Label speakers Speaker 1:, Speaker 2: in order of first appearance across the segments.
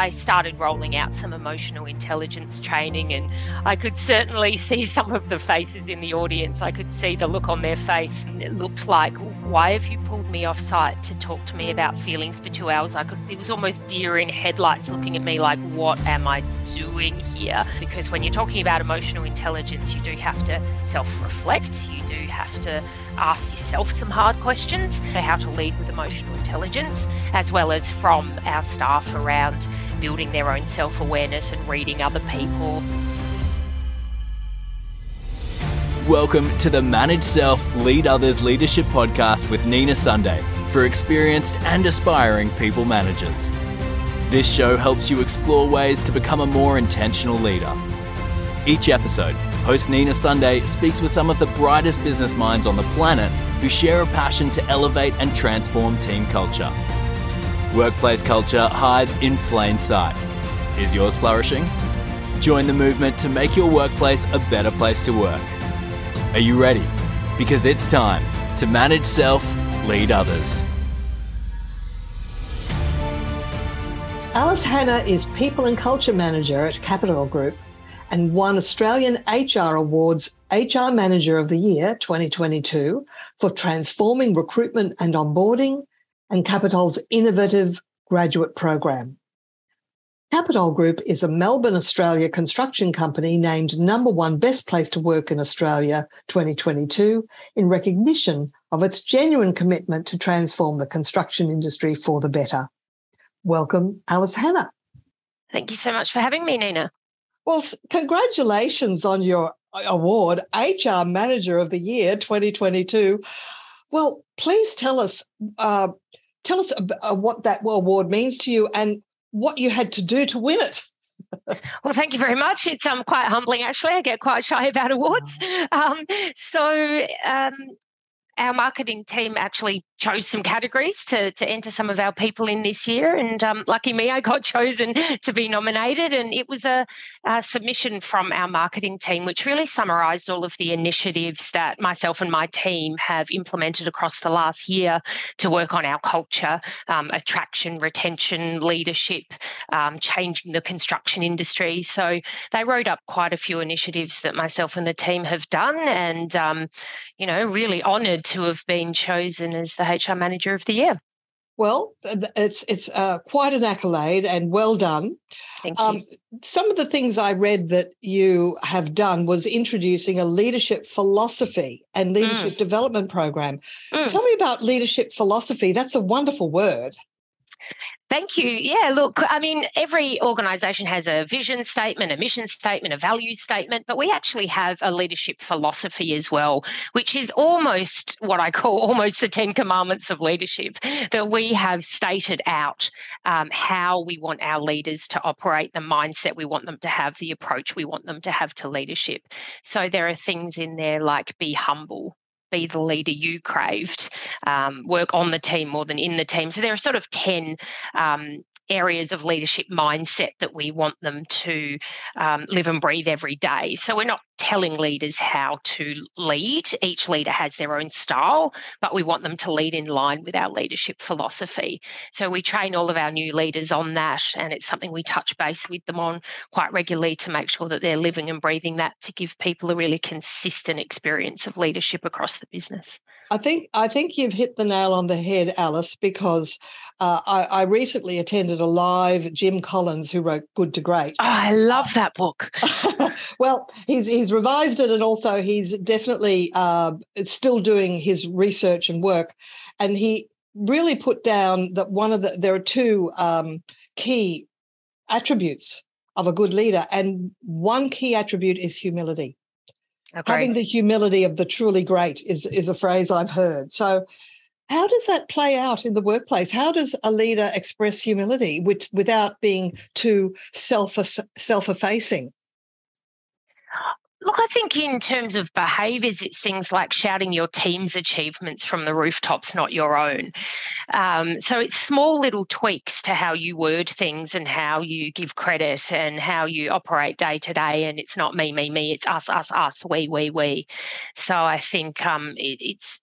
Speaker 1: I started rolling out some emotional intelligence training, and I could certainly see some of the faces in the audience. I could see the look on their face. It looked like, why have you pulled me off site to talk to me about feelings for two hours? I could. It was almost deer in headlights, looking at me like, what am I doing here? Because when you're talking about emotional intelligence, you do have to self-reflect. You do have to ask yourself some hard questions how to lead with emotional intelligence, as well as from our staff around building their own self awareness and reading other people.
Speaker 2: Welcome to the Manage Self, Lead Others Leadership Podcast with Nina Sunday for experienced and aspiring people managers. This show helps you explore ways to become a more intentional leader. Each episode, host Nina Sunday speaks with some of the brightest business minds on the planet who share a passion to elevate and transform team culture. Workplace culture hides in plain sight. Is yours flourishing? Join the movement to make your workplace a better place to work. Are you ready? Because it's time to manage self, lead others.
Speaker 3: Alice Hannah is People and Culture Manager at Capital Group and won Australian HR Awards HR Manager of the Year 2022 for transforming recruitment and onboarding and Capital's innovative graduate program. Capital Group is a Melbourne, Australia construction company named number one best place to work in Australia 2022 in recognition of its genuine commitment to transform the construction industry for the better. Welcome, Alice Hannah.
Speaker 1: Thank you so much for having me, Nina.
Speaker 3: Well, congratulations on your award, HR Manager of the Year 2022. Well, please tell us uh, tell us uh, what that award means to you and what you had to do to win it.
Speaker 1: well, thank you very much. It's um, quite humbling, actually. I get quite shy about awards. Um, so, um, our marketing team actually chose some categories to, to enter some of our people in this year. And um, lucky me, I got chosen to be nominated. And it was a, a, submission from our marketing team, which really summarised all of the initiatives that myself and my team have implemented across the last year to work on our culture, um, attraction, retention, leadership, um, changing the construction industry. So they wrote up quite a few initiatives that myself and the team have done. And, um, you know, really honoured to have been chosen as the HR Manager of the Year.
Speaker 3: Well, it's it's uh, quite an accolade and well done.
Speaker 1: Thank um, you.
Speaker 3: Um, some of the things I read that you have done was introducing a leadership philosophy and leadership mm. development program. Mm. Tell me about leadership philosophy. That's a wonderful word.
Speaker 1: Thank you. Yeah, look, I mean, every organization has a vision statement, a mission statement, a value statement, but we actually have a leadership philosophy as well, which is almost what I call almost the 10 commandments of leadership, that we have stated out um, how we want our leaders to operate, the mindset we want them to have, the approach we want them to have to leadership. So there are things in there like be humble, be the leader you craved, um, work on the team more than in the team. So there are sort of 10 um, areas of leadership mindset that we want them to um, live and breathe every day. So we're not telling leaders how to lead. Each leader has their own style, but we want them to lead in line with our leadership philosophy. So we train all of our new leaders on that, and it's something we touch base with them on quite regularly to make sure that they're living and breathing that to give people a really consistent experience of leadership across the business.
Speaker 3: I think I think you've hit the nail on the head, Alice, because uh, I, I, recently attended a live Jim Collins who wrote Good to Great.
Speaker 1: Oh, I love that book.
Speaker 3: well, he's he's revised it, and also he's definitely uh, still doing his research and work, and he really put down that one of the there are two um, key attributes of a good leader, and one key attribute is humility. Okay. Having the humility of the truly great is, is a phrase I've heard. So, how does that play out in the workplace? How does a leader express humility with, without being too self self effacing?
Speaker 1: Look, I think in terms of behaviours, it's things like shouting your team's achievements from the rooftops, not your own. Um, so it's small little tweaks to how you word things and how you give credit and how you operate day to day. And it's not me, me, me. It's us, us, us, we, we, we. So I think um, it, it's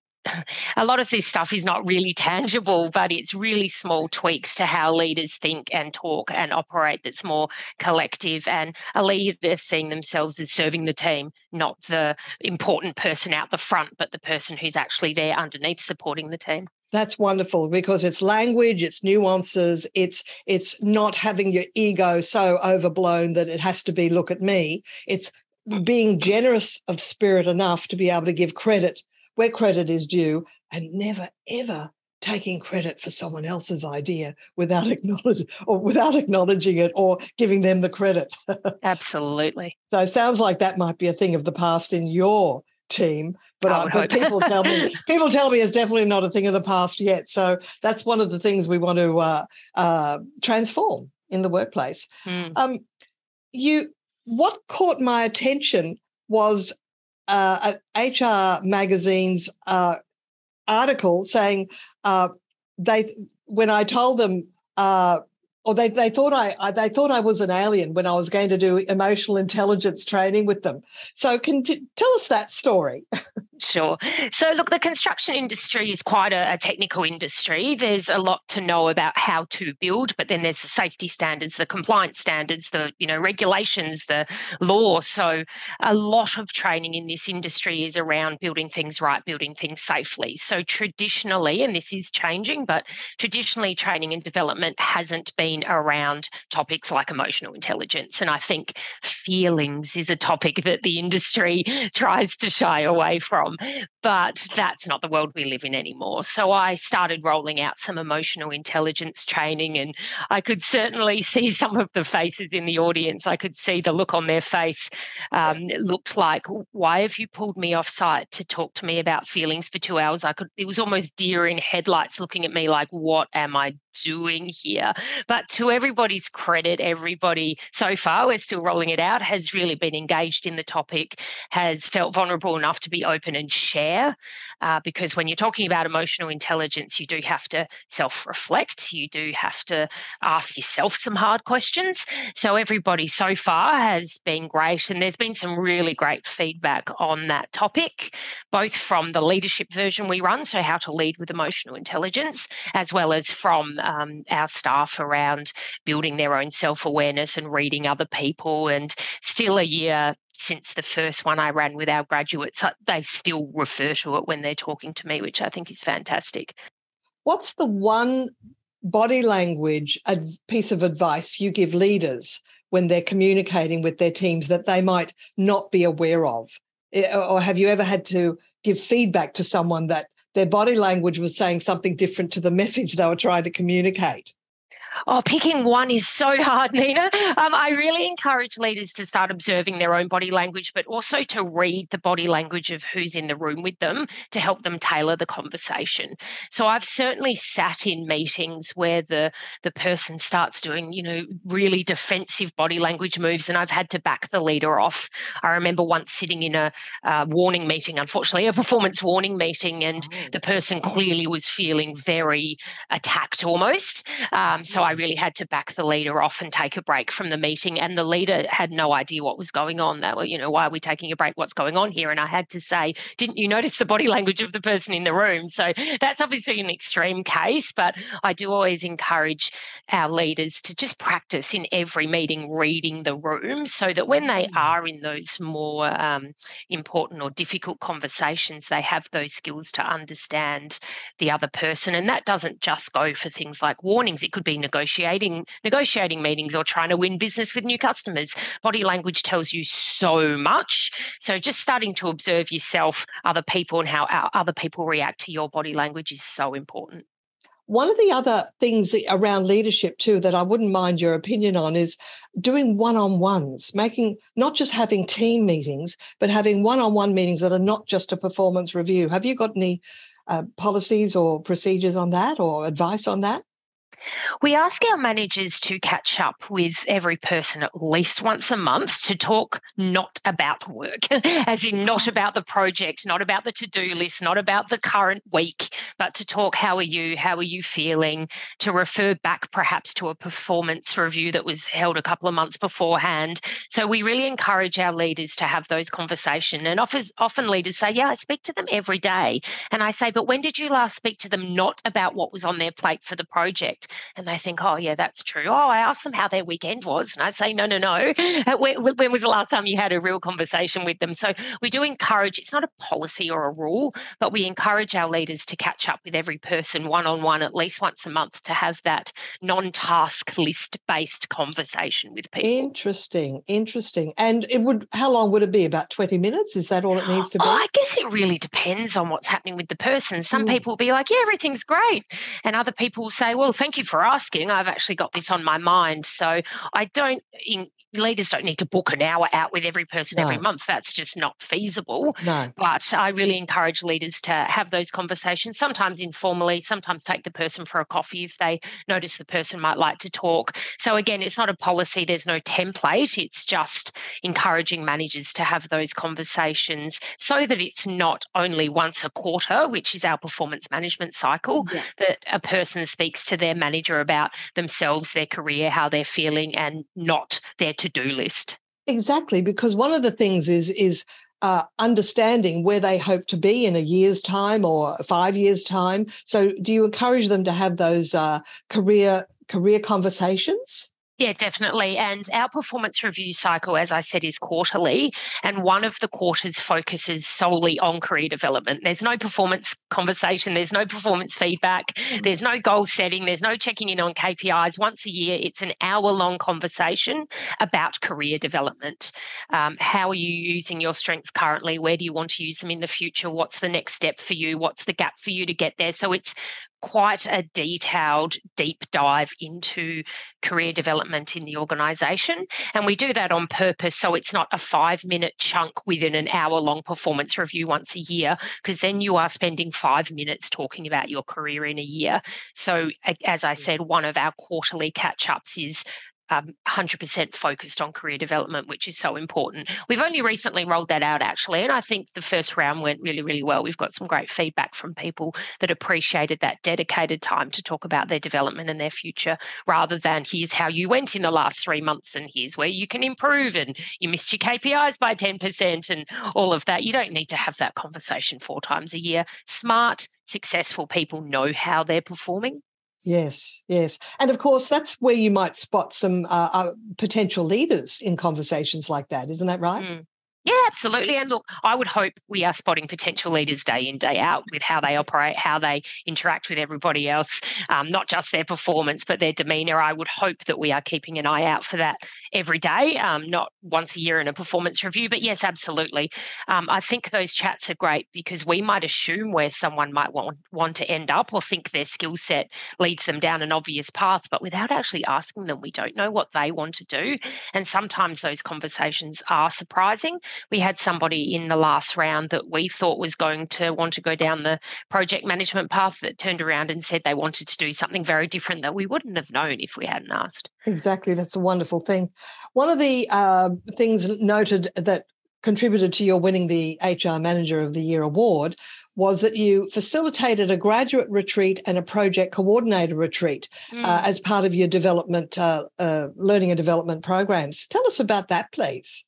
Speaker 1: a lot of this stuff is not really tangible, but it's really small tweaks to how leaders think and talk and operate that's more collective. And a leader seeing themselves as serving the team, not the important person out the front, but the person who's actually there underneath supporting the team.
Speaker 3: That's wonderful because it's language, it's nuances, it's it's not having your ego so overblown that it has to be look at me. It's being generous of spirit enough to be able to give credit where credit is due and never ever taking credit for someone else's idea without acknowledging or without acknowledging it or giving them the credit.
Speaker 1: Absolutely.
Speaker 3: so it sounds like that might be a thing of the past in your team, but, I, but people tell me people tell me it's definitely not a thing of the past yet. So that's one of the things we want to uh, uh, transform in the workplace. Mm. Um, you, what caught my attention was uh, HR magazine's uh, article saying uh, they when I told them uh, or they, they thought I, they thought I was an alien when I was going to do emotional intelligence training with them. So can tell us that story.
Speaker 1: Sure. So, look, the construction industry is quite a, a, technical industry. There's a lot to know about how to build, but then there's the safety standards, the compliance standards, the you know regulations, the law. So, a lot of training in this industry is around building things right, building things safely. So, traditionally, and this is changing, but traditionally, training and development hasn't been around topics like emotional intelligence, and I think feelings is a topic that the industry tries to shy away from from. But that's not the world we live in anymore. So I started rolling out some emotional intelligence training, and I could certainly see some of the faces in the audience. I could see the look on their face. Um, it looked like, why have you pulled me off site to talk to me about feelings for two hours? I could, it was almost deer in headlights looking at me like, what am I doing here? But to everybody's credit, everybody so far, we're still rolling it out, has really been engaged in the topic, has felt vulnerable enough to be open and share. Uh, because when you're talking about emotional intelligence, you do have to self reflect, you do have to ask yourself some hard questions. So everybody so far has been great. And there's been some really great feedback on that topic, both from the leadership version we run, so how to lead with emotional intelligence, as well as from um, our staff around building their own self awareness and reading other people. And still a year since the first one I ran with our graduates, uh, they still refer to it when they're talking to me, which I think is fantastic.
Speaker 3: What's the one body language piece of advice you give leaders when they're communicating with their teams that they might not be aware of? Or have you ever had to give feedback to someone that their body language was saying something different to the message they were trying to communicate?
Speaker 1: Oh, picking one is so hard, Nina. Um, I really encourage leaders to start observing their own body language, but also to read the body language of who's in the room with them to help them tailor the conversation. So I've certainly sat in meetings where the the person starts doing, you know, really defensive body language moves, and I've had to back the leader off. I remember once sitting in a uh, warning meeting, unfortunately, a performance warning meeting, and oh. the person clearly was feeling very attacked almost. Um, so I really had to back the leader off and take a break from the meeting. And the leader had no idea what was going on. They were, you know, why are we taking a break? What's going on here? And I had to say, didn't you notice the body language of the person in the room? So that's obviously an extreme case, but I do always encourage our leaders to just practice in every meeting reading the room so that when they mm. are in those more um, important or difficult conversations, they have those skills to understand the other person. And that doesn't just go for things like warnings, it could be negotiating negotiating meetings or trying to win business with new customers. Body language tells you so much. So just starting to observe yourself, other people, and how other people react to your body language is so important.
Speaker 3: One of the other things around leadership, too, that I wouldn't mind your opinion on is doing one on ones, making not just having team meetings, but having one on one meetings that are not just a performance review. Have you got any uh, policies or procedures on that or advice on that?
Speaker 1: We ask our managers to catch up with every person at least once a month to talk not about work, as in not about the project, not about the to do list, not about the current week, but to talk how are you, how are you feeling, to refer back perhaps to a performance review that was held a couple of months beforehand. So we really encourage our leaders to have those conversations. And often leaders say, Yeah, I speak to them every day. And I say, But when did you last speak to them not about what was on their plate for the project? And they think, oh, yeah, that's true. Oh, I asked them how their weekend was. And I say, no, no, no. When, when was the last time you had a real conversation with them? So we do encourage, it's not a policy or a rule, but we encourage our leaders to catch up with every person one on one at least once a month to have that non task list based conversation with people.
Speaker 3: Interesting. Interesting. And it would, how long would it be? About 20 minutes? Is that all it needs to be?
Speaker 1: Oh, I guess it really depends on what's happening with the person. Some mm. people will be like, yeah, everything's great. And other people will say, well, thank you for asking. I've actually got this on my mind. So I don't, in, leaders don't need to book an hour out with every person no. every month. That's just not feasible.
Speaker 3: No.
Speaker 1: But I really encourage leaders to have those conversations, sometimes informally, sometimes take the person for a coffee if they notice the person might like to talk. So again, it's not a policy, there's no template. It's just encouraging managers to have those conversations so that it's not only once a quarter, which is our performance management cycle, yeah. that a person speaks to their manager about themselves, their career, how they're feeling, and not their to do list.
Speaker 3: Exactly, because one of the things is is uh, understanding where they hope to be in a year's time or five years' time. So, do you encourage them to have those uh, career career conversations?
Speaker 1: Yeah, definitely. And our performance review cycle, as I said, is quarterly. And one of the quarters focuses solely on career development. There's no performance conversation, there's no performance feedback, mm. there's no goal setting, there's no checking in on KPIs. Once a year, it's an hour long conversation about career development. Um, how are you using your strengths currently? Where do you want to use them in the future? What's the next step for you? What's the gap for you to get there? So it's quite a detailed deep dive into career development in the organisation. And we do that on purpose so it's not a five minute chunk within an hour long performance review once a year, because then you are spending five minutes talking about your career in a year. So, as I mm. said, one of our quarterly catch ups is um, 100% focused on career development, which is so important. We've only recently rolled that out, actually, and I think the first round went really, really well. We've got some great feedback from people that appreciated that dedicated time to talk about their development and their future rather than here's how you went in the last three months and here's where you can improve and you missed your KPIs by 10% and all of that. You don't need to have that conversation four times a year. Smart, successful people know how they're performing
Speaker 3: Yes, yes. And of course, that's where you might spot some uh, uh, potential leaders in conversations like that. Isn't that right? Mm.
Speaker 1: Yeah, absolutely. And look, I would hope we are spotting potential leaders day in, day out with how they operate, how they interact with everybody else, um, not just their performance, but their demeanour. I would hope that we are keeping an eye out for that every day, um, not once a year in a performance review. But yes, absolutely. Um, I think those chats are great because we might assume where someone might want, want to end up or think their skill set leads them down an obvious path, but without actually asking them, we don't know what they want to do. And sometimes those conversations are surprising we had somebody in the last round that we thought was going to want to go down the project management path that turned around and said they wanted to do something very different that we wouldn't have known if we hadn't asked.
Speaker 3: Exactly. That's a wonderful thing. One of the uh, things noted that contributed to your winning the HR Manager of the Year award was that you facilitated a graduate retreat and a project coordinator retreat mm. uh, as part of your development, uh, uh, learning and development programs. Tell us about that, please.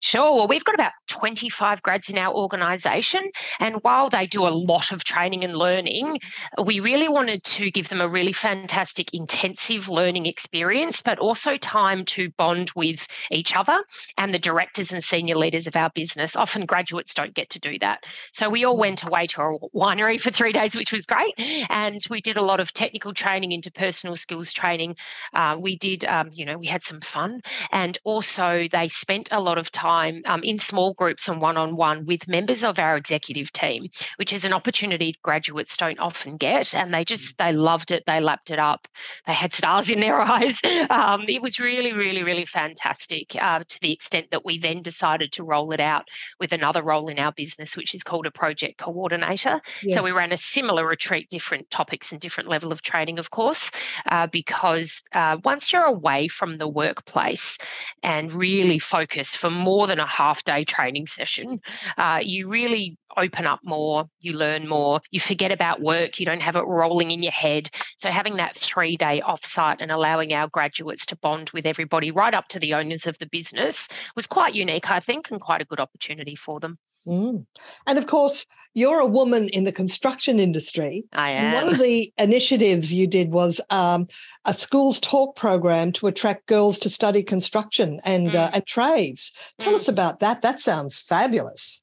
Speaker 1: Sure. Well, we've got about 25 grads in our organisation. And while they do a lot of training and learning, we really wanted to give them a really fantastic, intensive learning experience, but also time to bond with each other and the directors and senior leaders of our business. Often graduates don't get to do that. So we all went away to a winery for three days, which was great. And we did a lot of technical training, interpersonal skills training. Uh, we did, um, you know, we had some fun. And also, they spent a lot of time time um, in small groups and one on one with members of our executive team, which is an opportunity graduates don't often get. And they just, they loved it. They lapped it up. They had stars in their eyes. Um, it was really, really, really fantastic uh, to the extent that we then decided to roll it out with another role in our business, which is called a project coordinator. Yes. So we ran a similar retreat, different topics and different level of training, of course, uh, because uh, once you're away from the workplace and really focus for more than a half day training session, uh, you really open up more, you learn more, you forget about work, you don't have it rolling in your head. So, having that three day offsite and allowing our graduates to bond with everybody right up to the owners of the business was quite unique, I think, and quite a good opportunity for them.
Speaker 3: Mm. And of course, you're a woman in the construction industry.
Speaker 1: I am.
Speaker 3: One of the initiatives you did was um, a schools talk program to attract girls to study construction and, uh, mm. uh, and trades. Tell mm. us about that. That sounds fabulous.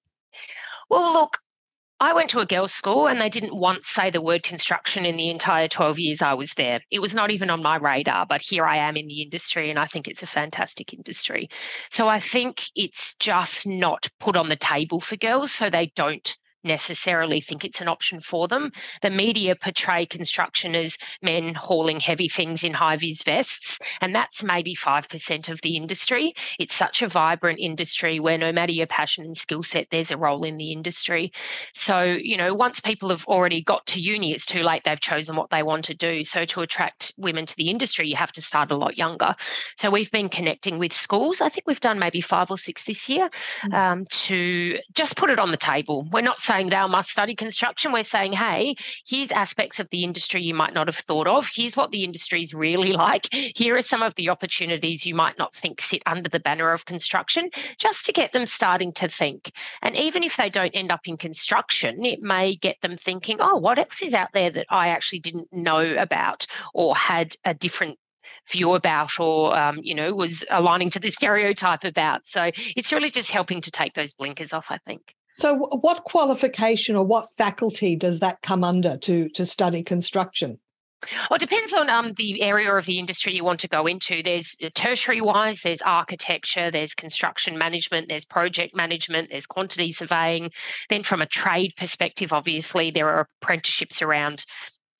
Speaker 1: Well, look, I went to a girls' school and they didn't once say the word construction in the entire 12 years I was there. It was not even on my radar, but here I am in the industry and I think it's a fantastic industry. So I think it's just not put on the table for girls so they don't necessarily think it's an option for them. The media portray construction as men hauling heavy things in high vis vests, and that's maybe 5% of the industry. It's such a vibrant industry where no matter your passion and skill set, there's a role in the industry. So, you know, once people have already got to uni, it's too late. They've chosen what they want to do. So, to attract women to the industry, you have to start a lot younger. So, we've been connecting with schools. I think we've done maybe five or six this year mm. um, to just put it on the table. We're not saying saying thou must study construction. We're saying, hey, here's aspects of the industry you might not have thought of. Here's what the industry is really like. Here are some of the opportunities you might not think sit under the banner of construction, just to get them starting to think. And even if they don't end up in construction, it may get them thinking, oh, what else is out there that I actually didn't know about or had a different view about or um, you know was aligning to the stereotype about so it's really just helping to take those blinkers off i think
Speaker 3: so, what qualification or what faculty does that come under to, to study construction?
Speaker 1: Well, it depends on um, the area of the industry you want to go into. There's uh, tertiary wise, there's architecture, there's construction management, there's project management, there's quantity surveying. Then, from a trade perspective, obviously, there are apprenticeships around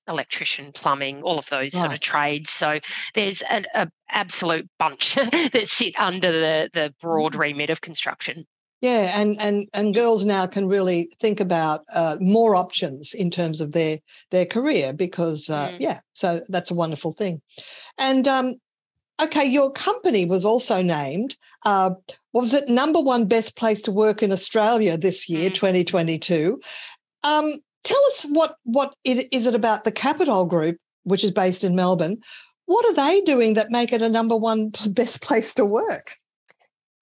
Speaker 1: electrician, plumbing, all of those right. sort of trades. So there's an absolute bunch that sit under the, the broad mm. remit of construction.
Speaker 3: Yeah, and and and girls now can really think about uh, more options in terms of their their career because uh, mm. yeah, so that's a wonderful thing. And um, okay, your company was also named. Uh, was it number one best place to work in Australia this year, mm. 2022? Um, tell us what what it, is it about the Capital Group, which is based in Melbourne. What are they doing that make it a number one best place to work?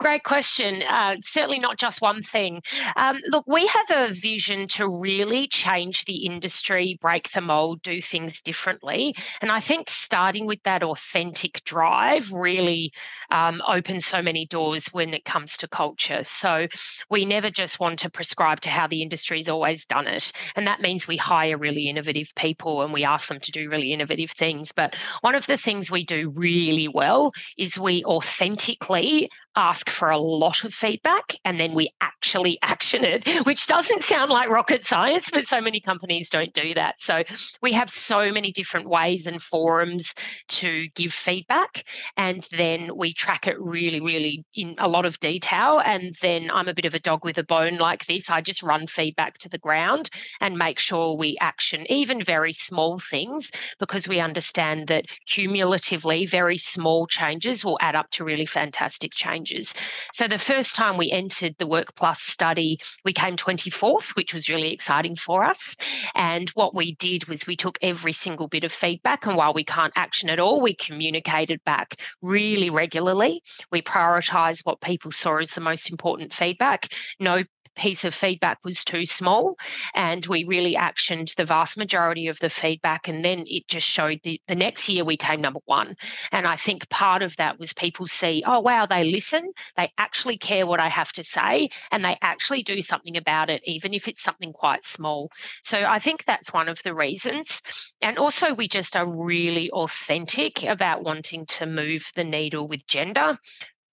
Speaker 1: Great question. Uh, certainly not just one thing. Um, look, we have a vision to really change the industry, break the mold, do things differently. And I think starting with that authentic drive really um, opens so many doors when it comes to culture. So we never just want to prescribe to how the industry's always done it. And that means we hire really innovative people and we ask them to do really innovative things. But one of the things we do really well is we authentically ask for a lot of feedback and then we actually action it, which doesn't sound like rocket science, but so many companies don't do that. So we have so many different ways and forums to give feedback. And then we track it really, really in a lot of detail. And then I'm a bit of a dog with a bone like this. I just run feedback to the ground and make sure we action even very small things because we understand that cumulatively, very small changes will add up to really fantastic change changes. So the first time we entered the Work Plus study, we came 24th, which was really exciting for us. And what we did was we took every single bit of feedback, and while we can't action it all, we communicated back really regularly. We prioritised what people saw as the most important feedback. No piece of feedback was too small. And we really actioned the vast majority of the feedback. And then it just showed the, the next year we came number one. And I think part of that was people see, oh, wow, they listen, they actually care what I have to say, and they actually do something about it, even if it's something quite small. So I think that's one of the reasons. And also, we just are really authentic about wanting to move the needle with gender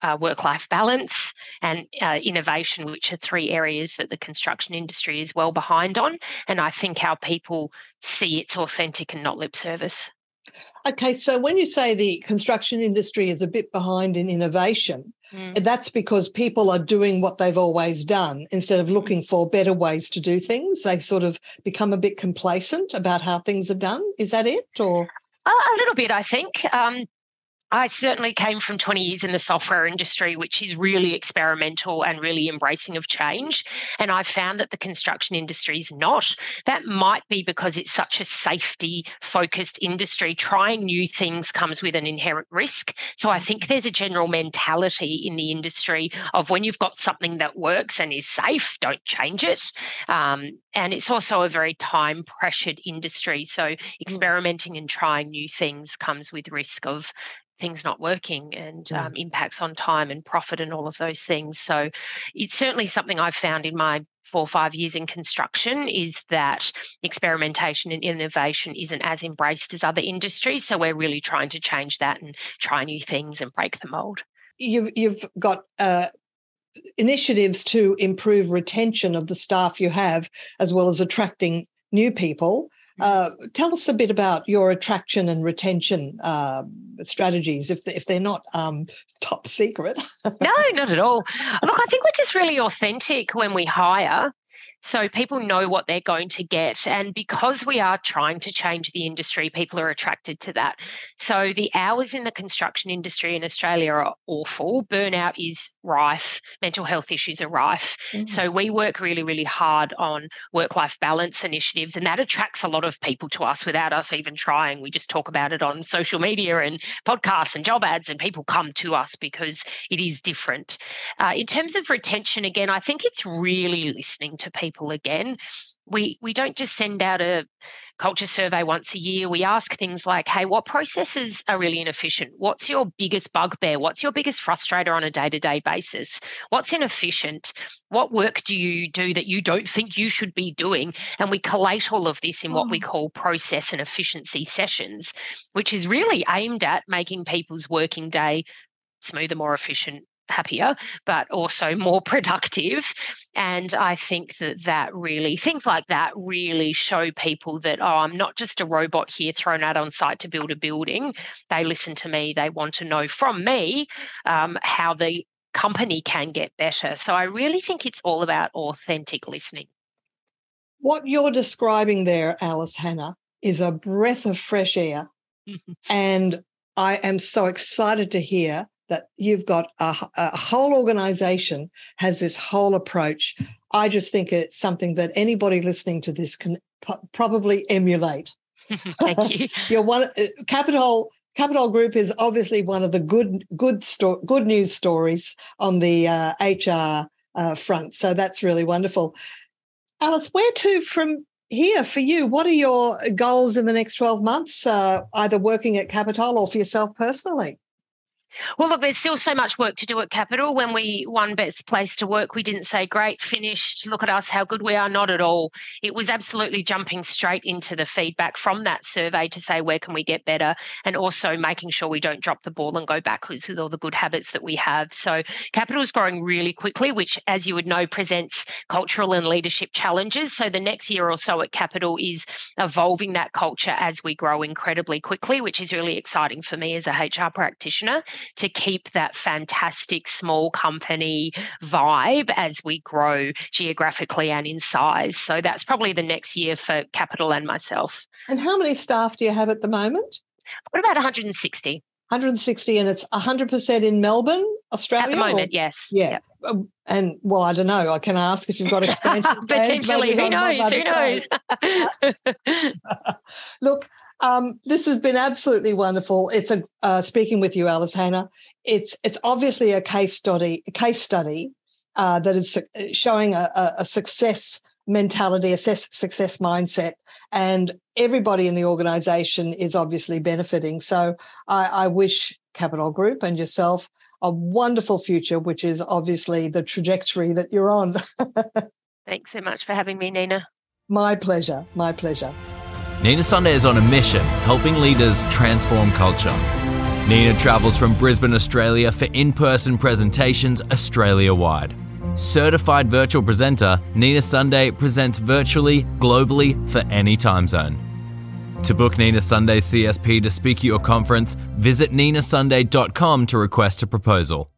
Speaker 1: uh, work life balance and uh, innovation, which are three areas that the construction industry is well behind on. And I think our people see it's authentic and not lip service.
Speaker 3: Okay, so when you say the construction industry is a bit behind in innovation, mm. that's because people are doing what they've always done instead of mm. looking for better ways to do things. They sort of become a bit complacent about how things are done. Is that it, or?
Speaker 1: A little bit, I think. Um, I certainly came from 20 years in the software industry, which is really experimental and really embracing of change. And I found that the construction industry is not. That might be because it's such a safety focused industry. Trying new things comes with an inherent risk. So I think there's a general mentality in the industry of when you've got something that works and is safe, don't change it. Um, and it's also a very time pressured industry. So mm. experimenting and trying new things comes with risk of things not working and um, impacts on time and profit and all of those things. So it's certainly something I've found in my four or five years in construction is that experimentation and innovation isn't as embraced as other industries. So we're really trying to change that and try new things and break the mold.
Speaker 3: You've you've got uh, initiatives to improve retention of the staff you have, as well as attracting new people. Uh, tell us a bit about your attraction and retention uh, strategies, if, they, if they're not um, top secret.
Speaker 1: no, not at all. Look, I think we're just really authentic when we hire. So people know what they're going to get. And because we are trying to change the industry, people are attracted to that. So the hours in the construction industry in Australia are awful. Burnout is rife, mental health issues are rife. Mm-hmm. So we work really, really hard on work life balance initiatives, and that attracts a lot of people to us without us even trying. We just talk about it on social media and podcasts and job ads, and people come to us because it is different. Uh, in terms of retention, again, I think it's really listening to people people again. We we don't just send out a culture survey once a year. We ask things like, hey, what processes are really inefficient? What's your biggest bugbear? What's your biggest frustrator on a day-to-day basis? What's inefficient? What work do you do that you don't think you should be doing? And we collate all of this in what we mm. call process and efficiency sessions, which is really aimed at making people's working day smoother, more efficient, happier, but also more productive. And I think that that really, things like that really show people that, oh, I'm not just a robot here thrown out on site to build a building. They listen to me, they want to know from me um, how the company can get better. So I really think it's all about authentic listening.
Speaker 3: What you're describing there, Alice Hannah, is a breath of fresh air. and I am so excited to hear that you've got a, a whole organization has this whole approach. I just think it's something that anybody listening to this can probably emulate.
Speaker 1: Thank you.
Speaker 3: You're one uh, Capital Capital Group is obviously one of the good good sto- good news stories on the uh, HR uh, front. So that's really wonderful. Alice, where to from here for you? What are your goals in the next 12 months, uh, either working at Capital or for yourself personally?
Speaker 1: Well, look, there's still so much work to do at Capital. When we won Best Place to Work, we didn't say, great, finished, look at us, how good we are. Not at all. It was absolutely jumping straight into the feedback from that survey to say, where can we get better? And also making sure we don't drop the ball and go backwards with all the good habits that we have. So, Capital is growing really quickly, which, as you would know, presents cultural and leadership challenges. So, the next year or so at Capital is evolving that culture as we grow incredibly quickly, which is really exciting for me as a HR practitioner to keep that fantastic small company vibe as we grow geographically and in size. So that's probably the next year for Capital and myself.
Speaker 3: And how many staff do you have at the moment?
Speaker 1: What about 160?
Speaker 3: 160 and it's 100% in Melbourne, Australia?
Speaker 1: At the moment, or? yes.
Speaker 3: Yeah. Yep. Um, and well, I don't know. I can ask if you've got expansion.
Speaker 1: Potentially. Who knows? Who knows?
Speaker 3: Look, um, this has been absolutely wonderful. It's a uh, speaking with you, Alice Hannah. It's it's obviously a case study, a case study uh, that is showing a, a success mentality, a success mindset, and everybody in the organisation is obviously benefiting. So I, I wish Capital Group and yourself a wonderful future, which is obviously the trajectory that you're on.
Speaker 1: Thanks so much for having me, Nina.
Speaker 3: My pleasure. My pleasure.
Speaker 2: Nina Sunday is on a mission helping leaders transform culture. Nina travels from Brisbane, Australia for in person presentations Australia wide. Certified virtual presenter, Nina Sunday presents virtually, globally, for any time zone. To book Nina Sunday CSP to speak at your conference, visit ninasunday.com to request a proposal.